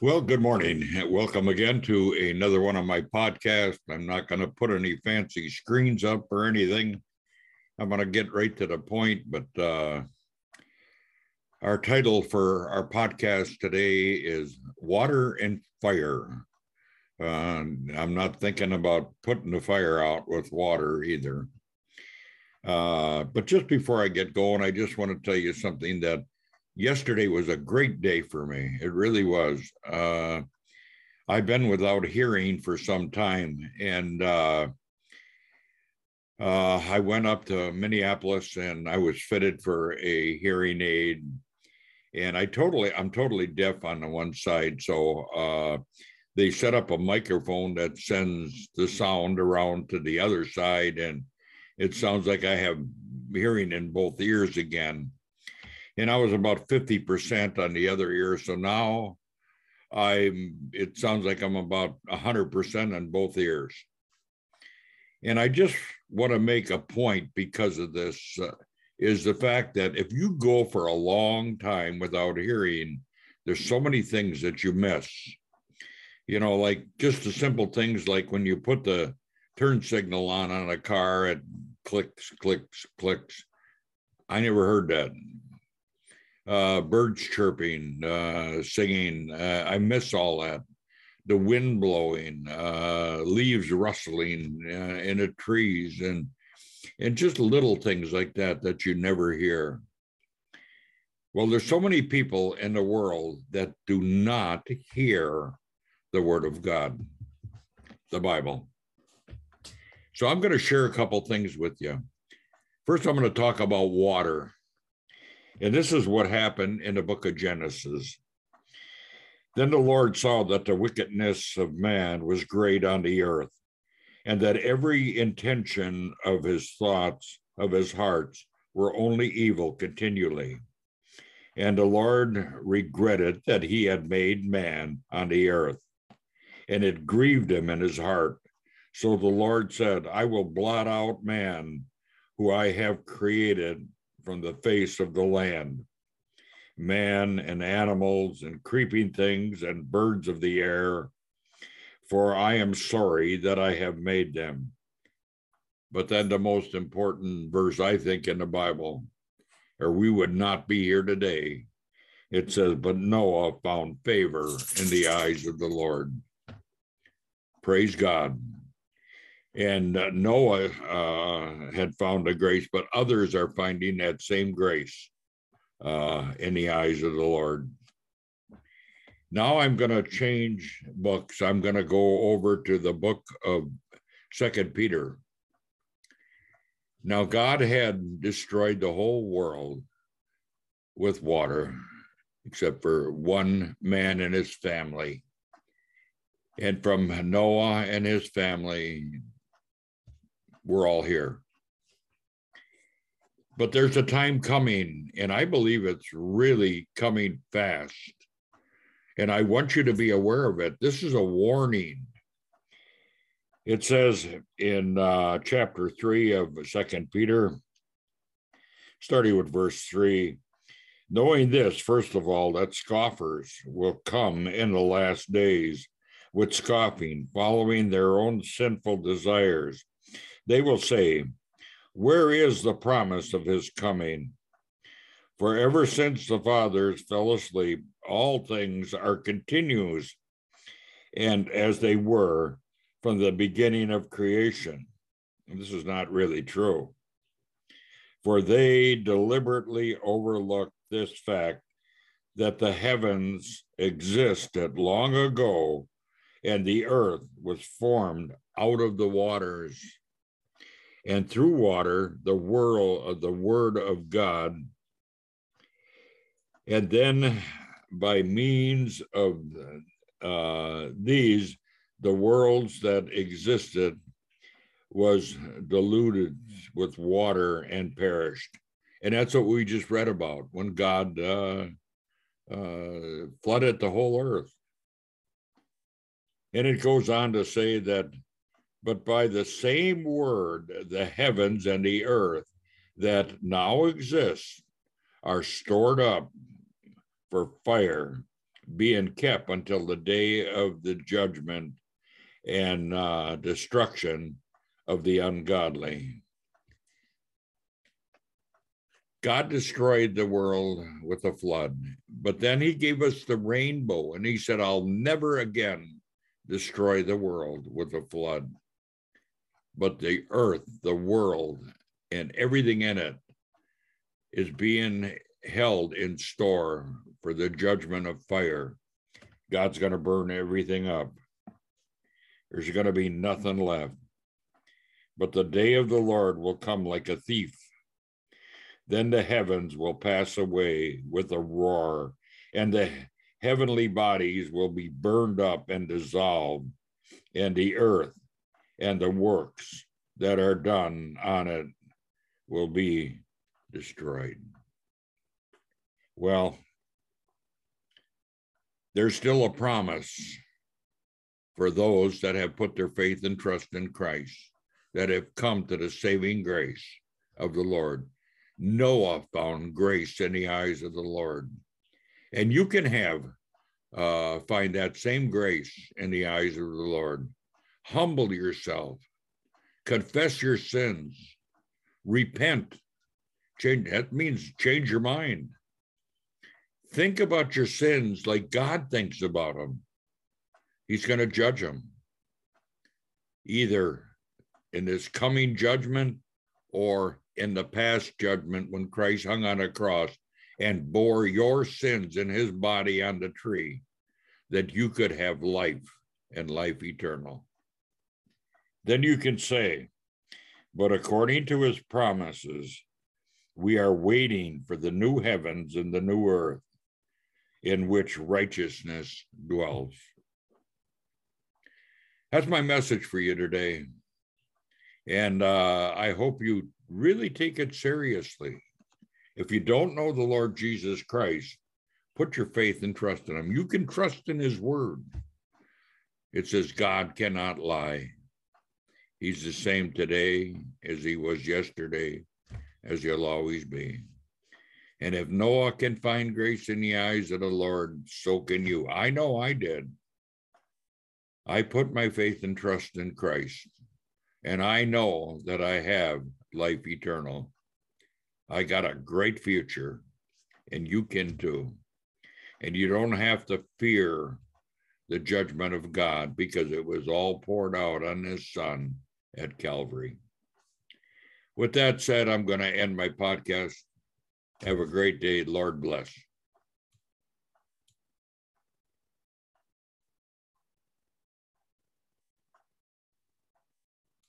Well, good morning. Welcome again to another one of my podcasts. I'm not going to put any fancy screens up or anything. I'm going to get right to the point, but uh, our title for our podcast today is Water and Fire. Uh, I'm not thinking about putting the fire out with water either. Uh, but just before I get going, I just want to tell you something that yesterday was a great day for me. It really was. Uh, I've been without hearing for some time, and uh, uh, I went up to Minneapolis and I was fitted for a hearing aid. And I totally, I'm totally deaf on the one side. So uh, they set up a microphone that sends the sound around to the other side. And it sounds like I have hearing in both ears again and I was about 50% on the other ear. So now I'm, it sounds like I'm about 100% on both ears. And I just want to make a point because of this uh, is the fact that if you go for a long time without hearing, there's so many things that you miss. You know, like just the simple things like when you put the turn signal on on a car, it clicks, clicks, clicks. I never heard that uh, birds chirping, uh, singing. Uh, I miss all that. The wind blowing, uh, leaves rustling uh, in the trees, and and just little things like that that you never hear. Well, there's so many people in the world that do not hear the word of God, the Bible. So I'm going to share a couple things with you. First, I'm going to talk about water. And this is what happened in the book of Genesis. Then the Lord saw that the wickedness of man was great on the earth, and that every intention of his thoughts, of his hearts, were only evil continually. And the Lord regretted that he had made man on the earth, and it grieved him in his heart. So the Lord said, I will blot out man, who I have created from the face of the land. Man and animals and creeping things and birds of the air, for I am sorry that I have made them. But then the most important verse, I think, in the Bible, or we would not be here today. It says, But Noah found favor in the eyes of the Lord. Praise God. And uh, Noah uh, had found a grace, but others are finding that same grace uh, in the eyes of the Lord. Now I'm going to change books. I'm going to go over to the book of Second Peter. Now God had destroyed the whole world with water, except for one man and his family. And from Noah and his family, we're all here. But there's a time coming, and I believe it's really coming fast. And I want you to be aware of it. This is a warning. It says in uh, chapter three of Second Peter, starting with verse three, knowing this, first of all, that scoffers will come in the last days with scoffing, following their own sinful desires they will say, Where is the promise of his coming? For ever since the fathers fell asleep, all things are continuous and as they were from the beginning of creation. And this is not really true. For they deliberately overlooked this fact that the heavens existed long ago and the earth was formed out of the waters and through water the world of the word of God. And then by means of uh, these, the worlds that existed was diluted with water and perished. And that's what we just read about when God uh, uh, flooded the whole earth. And it goes on to say that but by the same word, the heavens and the earth that now exist are stored up for fire being kept until the day of the judgment and uh, destruction of the ungodly. God destroyed the world with a flood, but then he gave us the rainbow and he said, I'll never again destroy the world with a flood. But the earth, the world, and everything in it is being held in store for the judgment of fire. God's going to burn everything up. There's going to be nothing left. But the day of the Lord will come like a thief. Then the heavens will pass away with a roar, and the heavenly bodies will be burned up and dissolved, and the earth and the works that are done on it will be destroyed. Well, there's still a promise for those that have put their faith and trust in Christ, that have come to the saving grace of the Lord. Noah found grace in the eyes of the Lord. And you can have, uh, find that same grace in the eyes of the Lord. Humble yourself, confess your sins, repent. Change, that means change your mind. Think about your sins like God thinks about them. He's going to judge them either in this coming judgment or in the past judgment when Christ hung on a cross and bore your sins in his body on the tree, that you could have life and life eternal. Then you can say, but according to his promises, we are waiting for the new heavens and the new earth in which righteousness dwells. That's my message for you today. And uh, I hope you really take it seriously. If you don't know the Lord Jesus Christ, put your faith and trust in him. You can trust in his word. It says God cannot lie. He's the same today as he was yesterday, as he'll always be. And if Noah can find grace in the eyes of the Lord, so can you. I know I did. I put my faith and trust in Christ, and I know that I have life eternal. I got a great future, and you can too. And you don't have to fear the judgment of God because it was all poured out on his son at Calvary. With that said, I'm going to end my podcast. Have a great day. Lord bless.